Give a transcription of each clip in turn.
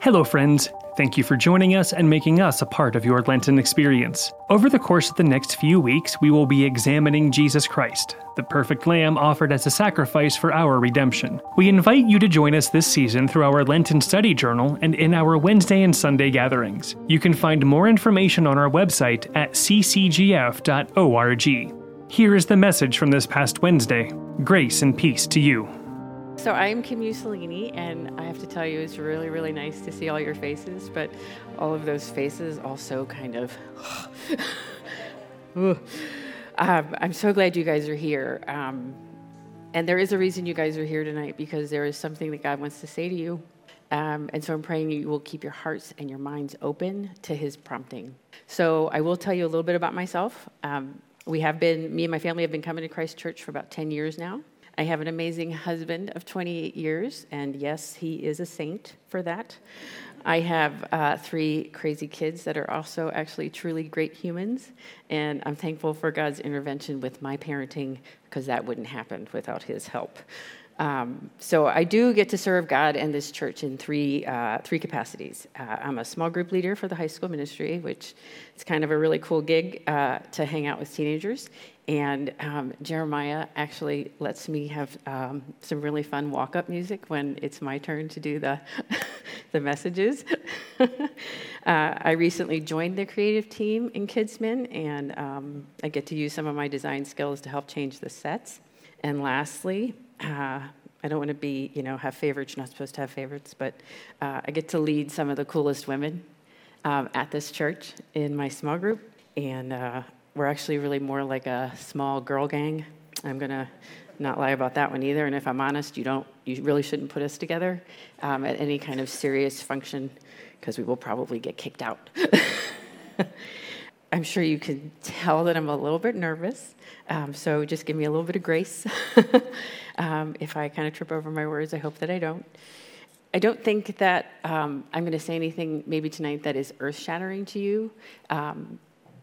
Hello, friends. Thank you for joining us and making us a part of your Lenten experience. Over the course of the next few weeks, we will be examining Jesus Christ, the perfect Lamb offered as a sacrifice for our redemption. We invite you to join us this season through our Lenten study journal and in our Wednesday and Sunday gatherings. You can find more information on our website at ccgf.org. Here is the message from this past Wednesday Grace and peace to you. So I'm Kim Mussolini, and I have to tell you, it's really, really nice to see all your faces, but all of those faces also kind of. um, I'm so glad you guys are here. Um, and there is a reason you guys are here tonight because there is something that God wants to say to you. Um, and so I'm praying you will keep your hearts and your minds open to His prompting. So I will tell you a little bit about myself. Um, we have been, me and my family have been coming to Christ Church for about 10 years now. I have an amazing husband of 28 years, and yes, he is a saint for that. I have uh, three crazy kids that are also actually truly great humans, and I'm thankful for God's intervention with my parenting because that wouldn't happen without His help. Um, so I do get to serve God and this church in three uh, three capacities. Uh, I'm a small group leader for the high school ministry, which is kind of a really cool gig uh, to hang out with teenagers. And um, Jeremiah actually lets me have um, some really fun walk up music when it's my turn to do the, the messages. uh, I recently joined the creative team in Kidsman, and um, I get to use some of my design skills to help change the sets. And lastly, uh, I don't want to be, you know, have favorites. You're not supposed to have favorites, but uh, I get to lead some of the coolest women um, at this church in my small group. And uh, we're actually really more like a small girl gang. I'm to not lie about that one either. And if I'm honest, you don't, you really shouldn't put us together um, at any kind of serious function because we will probably get kicked out. I'm sure you can tell that I'm a little bit nervous. Um, so just give me a little bit of grace. um, if I kind of trip over my words, I hope that I don't. I don't think that um, I'm going to say anything maybe tonight that is earth shattering to you. Um,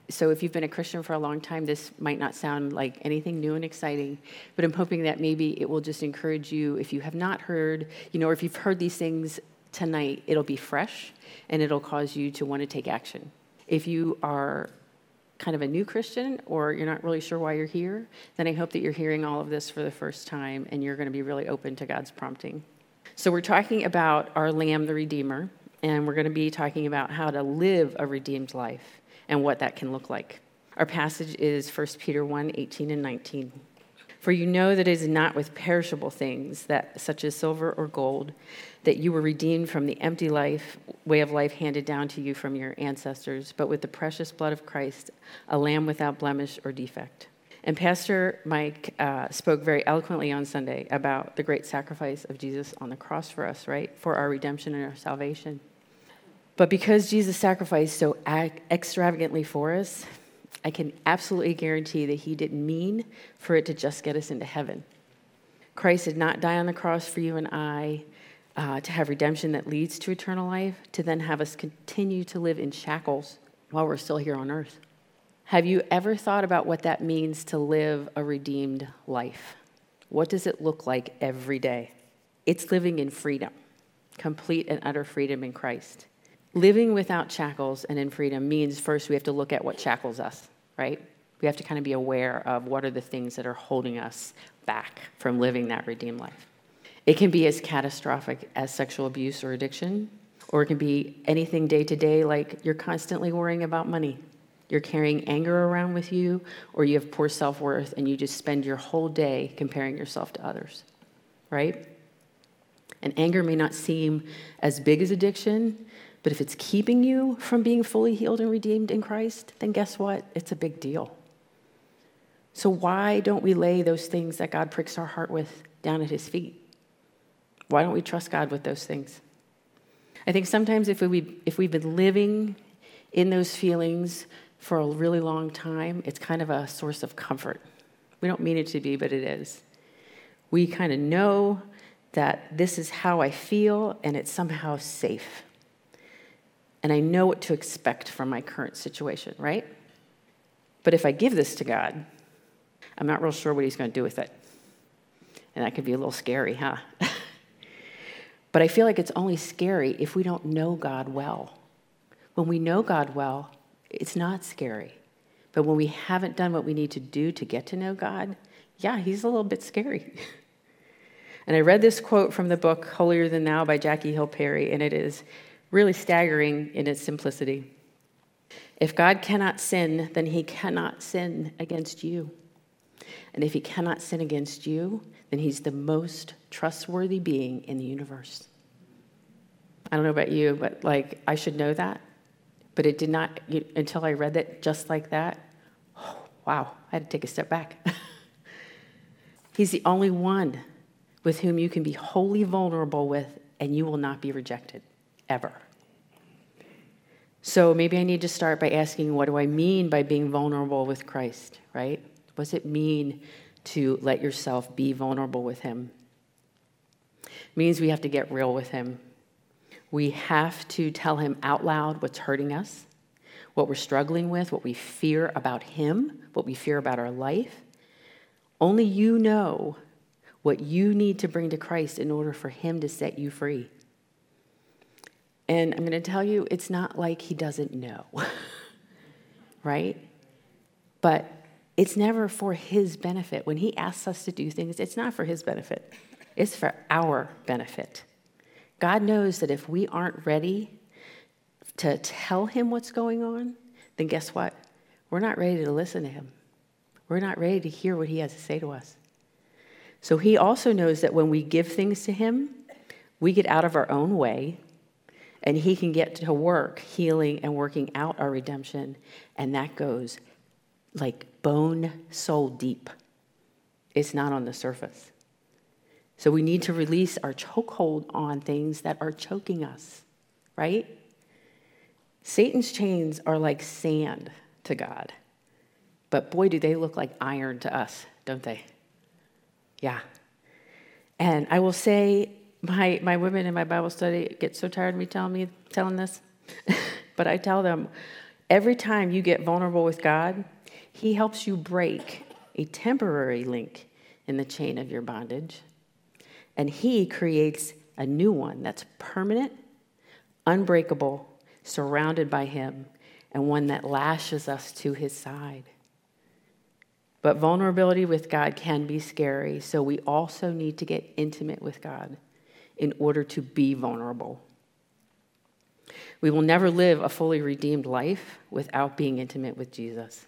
so if you've been a Christian for a long time, this might not sound like anything new and exciting, but I'm hoping that maybe it will just encourage you if you have not heard, you know, or if you've heard these things tonight, it'll be fresh and it'll cause you to want to take action. If you are kind of a new Christian or you're not really sure why you're here, then I hope that you're hearing all of this for the first time and you're going to be really open to God's prompting. So we're talking about our Lamb, the Redeemer, and we're going to be talking about how to live a redeemed life and what that can look like. Our passage is 1 Peter 1 18 and 19. For you know that it is not with perishable things, that such as silver or gold, that you were redeemed from the empty life, way of life handed down to you from your ancestors, but with the precious blood of Christ, a lamb without blemish or defect. And Pastor Mike uh, spoke very eloquently on Sunday about the great sacrifice of Jesus on the cross for us, right? For our redemption and our salvation. But because Jesus sacrificed so extravagantly for us, I can absolutely guarantee that he didn't mean for it to just get us into heaven. Christ did not die on the cross for you and I uh, to have redemption that leads to eternal life, to then have us continue to live in shackles while we're still here on earth. Have you ever thought about what that means to live a redeemed life? What does it look like every day? It's living in freedom, complete and utter freedom in Christ living without shackles and in freedom means first we have to look at what shackles us, right? We have to kind of be aware of what are the things that are holding us back from living that redeemed life. It can be as catastrophic as sexual abuse or addiction, or it can be anything day to day, like you're constantly worrying about money. You're carrying anger around with you, or you have poor self worth and you just spend your whole day comparing yourself to others, right? And anger may not seem as big as addiction, but if it's keeping you from being fully healed and redeemed in Christ, then guess what? It's a big deal. So, why don't we lay those things that God pricks our heart with down at his feet? Why don't we trust God with those things? I think sometimes if, we, if we've been living in those feelings for a really long time, it's kind of a source of comfort. We don't mean it to be, but it is. We kind of know that this is how I feel and it's somehow safe and I know what to expect from my current situation, right? But if I give this to God, I'm not real sure what He's going to do with it. And that could be a little scary, huh? But I feel like it's only scary if we don't know God well. When we know God well, it's not scary. But when we haven't done what we need to do to get to know God, yeah, he's a little bit scary. and I read this quote from the book Holier Than Thou by Jackie Hill Perry, and it is really staggering in its simplicity. If God cannot sin, then he cannot sin against you. And if he cannot sin against you, then he's the most trustworthy being in the universe. I don't know about you, but like I should know that. But it did not, until I read that just like that, oh, wow, I had to take a step back. he's the only one with whom you can be wholly vulnerable with, and you will not be rejected, ever. So maybe I need to start by asking, what do I mean by being vulnerable with Christ, right? What does it mean to let yourself be vulnerable with Him? It means we have to get real with Him. We have to tell Him out loud what's hurting us, what we're struggling with, what we fear about Him, what we fear about our life. Only you know what you need to bring to Christ in order for Him to set you free. And I'm going to tell you, it's not like He doesn't know, right? But it's never for his benefit. When he asks us to do things, it's not for his benefit, it's for our benefit. God knows that if we aren't ready to tell him what's going on, then guess what? We're not ready to listen to him. We're not ready to hear what he has to say to us. So he also knows that when we give things to him, we get out of our own way and he can get to work healing and working out our redemption. And that goes like bone soul deep. It's not on the surface. So we need to release our chokehold on things that are choking us, right? Satan's chains are like sand to God. But boy, do they look like iron to us, don't they? Yeah. And I will say, my, my women in my Bible study get so tired of me telling me telling this. but I tell them, every time you get vulnerable with God, he helps you break a temporary link in the chain of your bondage, and He creates a new one that's permanent, unbreakable, surrounded by Him, and one that lashes us to His side. But vulnerability with God can be scary, so we also need to get intimate with God in order to be vulnerable. We will never live a fully redeemed life without being intimate with Jesus.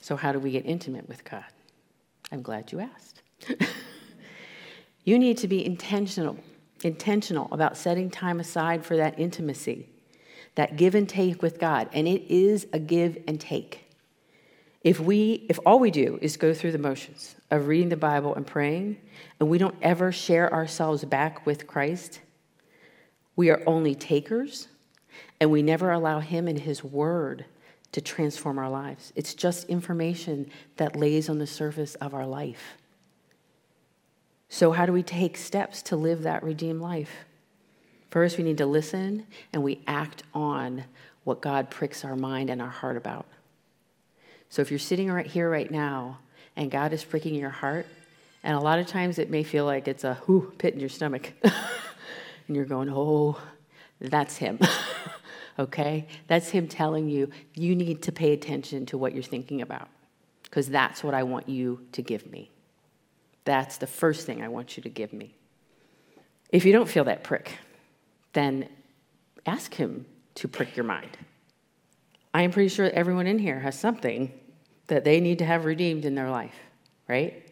So, how do we get intimate with God? I'm glad you asked. you need to be intentional, intentional about setting time aside for that intimacy, that give and take with God. And it is a give and take. If we if all we do is go through the motions of reading the Bible and praying, and we don't ever share ourselves back with Christ, we are only takers, and we never allow him and his word to transform our lives. It's just information that lays on the surface of our life. So, how do we take steps to live that redeemed life? First, we need to listen and we act on what God pricks our mind and our heart about. So, if you're sitting right here right now and God is pricking your heart, and a lot of times it may feel like it's a whoo pit in your stomach, and you're going, oh, that's Him. okay? That's Him telling you, you need to pay attention to what you're thinking about, because that's what I want you to give me. That's the first thing I want you to give me. If you don't feel that prick, then ask Him to prick your mind. I am pretty sure everyone in here has something that they need to have redeemed in their life, right?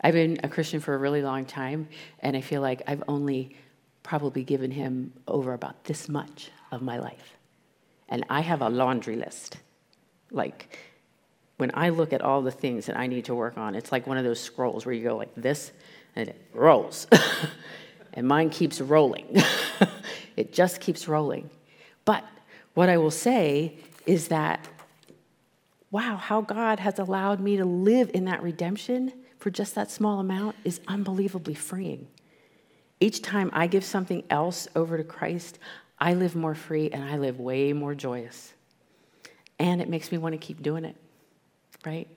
I've been a Christian for a really long time, and I feel like I've only probably given him over about this much of my life. And I have a laundry list. Like, when I look at all the things that I need to work on, it's like one of those scrolls where you go like this and it rolls. and mine keeps rolling. it just keeps rolling. But what I will say is that, wow, how God has allowed me to live in that redemption for just that small amount is unbelievably freeing. Each time I give something else over to Christ, I live more free and I live way more joyous. And it makes me want to keep doing it, right?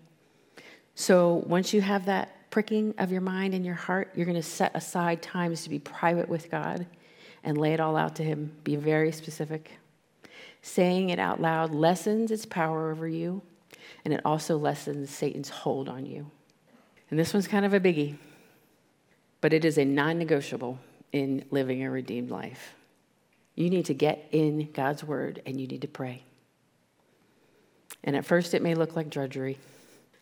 So once you have that pricking of your mind and your heart, you're going to set aside times to be private with God and lay it all out to Him. Be very specific. Saying it out loud lessens its power over you, and it also lessens Satan's hold on you. And this one's kind of a biggie, but it is a non negotiable in living a redeemed life. You need to get in God's word and you need to pray. And at first, it may look like drudgery.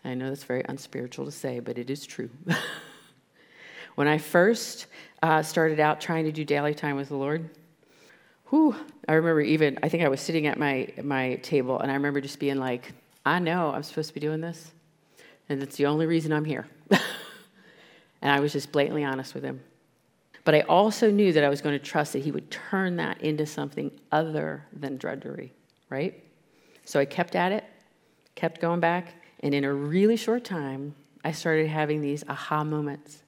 I know that's very unspiritual to say, but it is true. when I first uh, started out trying to do daily time with the Lord, whew, I remember even, I think I was sitting at my, my table and I remember just being like, I know I'm supposed to be doing this, and that's the only reason I'm here. and I was just blatantly honest with him. But I also knew that I was going to trust that he would turn that into something other than drudgery, right? So I kept at it, kept going back, and in a really short time, I started having these aha moments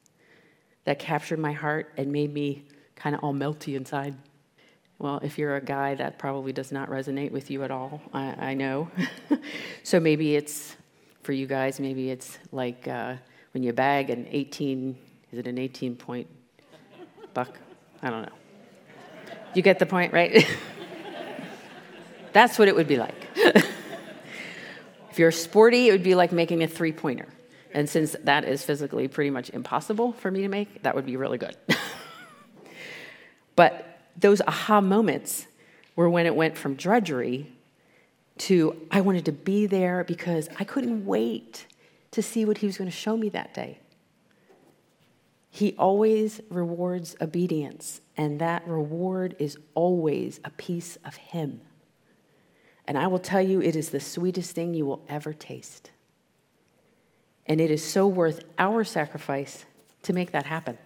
that captured my heart and made me kind of all melty inside. Well, if you're a guy, that probably does not resonate with you at all. I, I know. so maybe it's for you guys, maybe it's like uh, when you bag an 18, is it an 18 point buck? I don't know. You get the point, right? That's what it would be like. if you're sporty, it would be like making a three pointer. And since that is physically pretty much impossible for me to make, that would be really good. but those aha moments were when it went from drudgery to I wanted to be there because I couldn't wait to see what he was going to show me that day. He always rewards obedience, and that reward is always a piece of him. And I will tell you, it is the sweetest thing you will ever taste. And it is so worth our sacrifice to make that happen.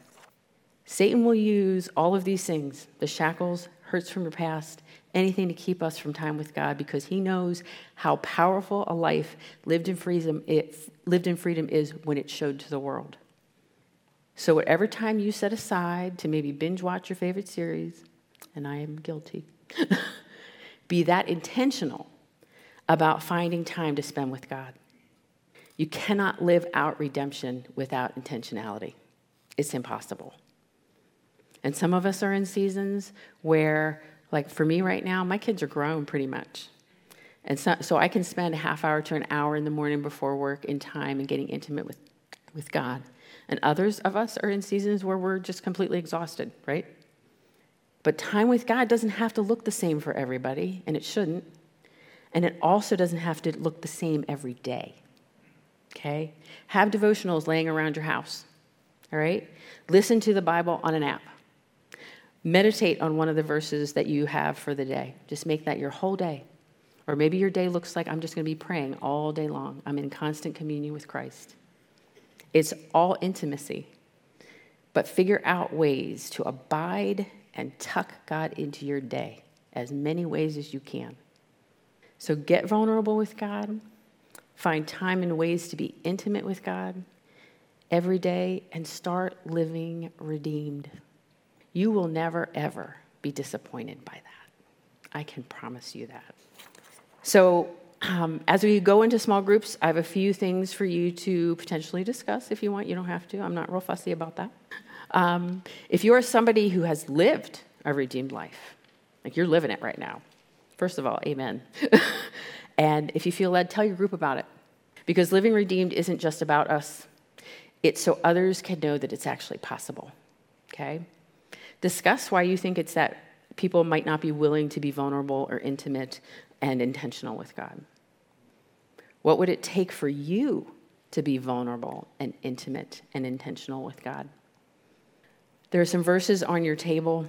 Satan will use all of these things the shackles, hurts from your past, anything to keep us from time with God because he knows how powerful a life lived in freedom, it, lived in freedom is when it's showed to the world. So, whatever time you set aside to maybe binge watch your favorite series, and I am guilty, be that intentional about finding time to spend with God. You cannot live out redemption without intentionality, it's impossible. And some of us are in seasons where, like for me right now, my kids are grown pretty much. And so, so I can spend a half hour to an hour in the morning before work in time and getting intimate with, with God. And others of us are in seasons where we're just completely exhausted, right? But time with God doesn't have to look the same for everybody, and it shouldn't. And it also doesn't have to look the same every day. Okay? Have devotionals laying around your house. All right? Listen to the Bible on an app. Meditate on one of the verses that you have for the day. Just make that your whole day. Or maybe your day looks like I'm just going to be praying all day long. I'm in constant communion with Christ. It's all intimacy. But figure out ways to abide and tuck God into your day as many ways as you can. So get vulnerable with God, find time and ways to be intimate with God every day, and start living redeemed. You will never, ever be disappointed by that. I can promise you that. So, um, as we go into small groups, I have a few things for you to potentially discuss if you want. You don't have to, I'm not real fussy about that. Um, if you are somebody who has lived a redeemed life, like you're living it right now, first of all, amen. and if you feel led, tell your group about it. Because living redeemed isn't just about us, it's so others can know that it's actually possible. Okay? Discuss why you think it's that people might not be willing to be vulnerable or intimate and intentional with God. What would it take for you to be vulnerable and intimate and intentional with God? There are some verses on your table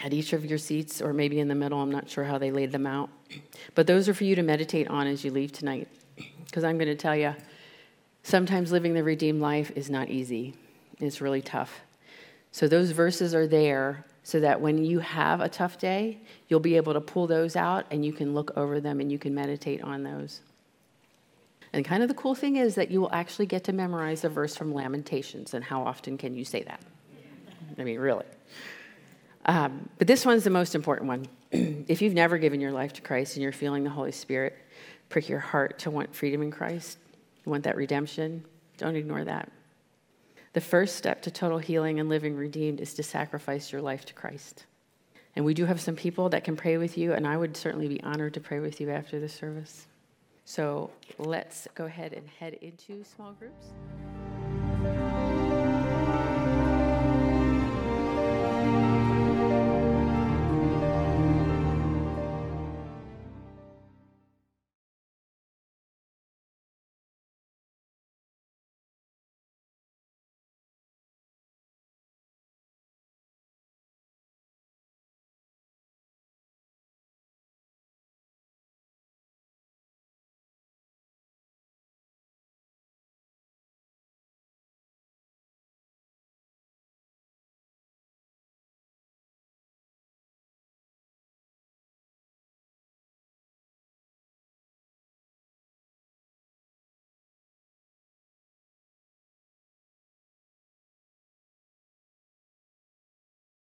at each of your seats, or maybe in the middle. I'm not sure how they laid them out. But those are for you to meditate on as you leave tonight. Because I'm going to tell you, sometimes living the redeemed life is not easy, it's really tough. So those verses are there so that when you have a tough day, you'll be able to pull those out and you can look over them and you can meditate on those. And kind of the cool thing is that you will actually get to memorize a verse from Lamentations. And how often can you say that? I mean, really. Um, but this one's the most important one. if you've never given your life to Christ and you're feeling the Holy Spirit prick your heart to want freedom in Christ, you want that redemption, don't ignore that. The first step to total healing and living redeemed is to sacrifice your life to Christ. And we do have some people that can pray with you, and I would certainly be honored to pray with you after the service. So let's go ahead and head into small groups.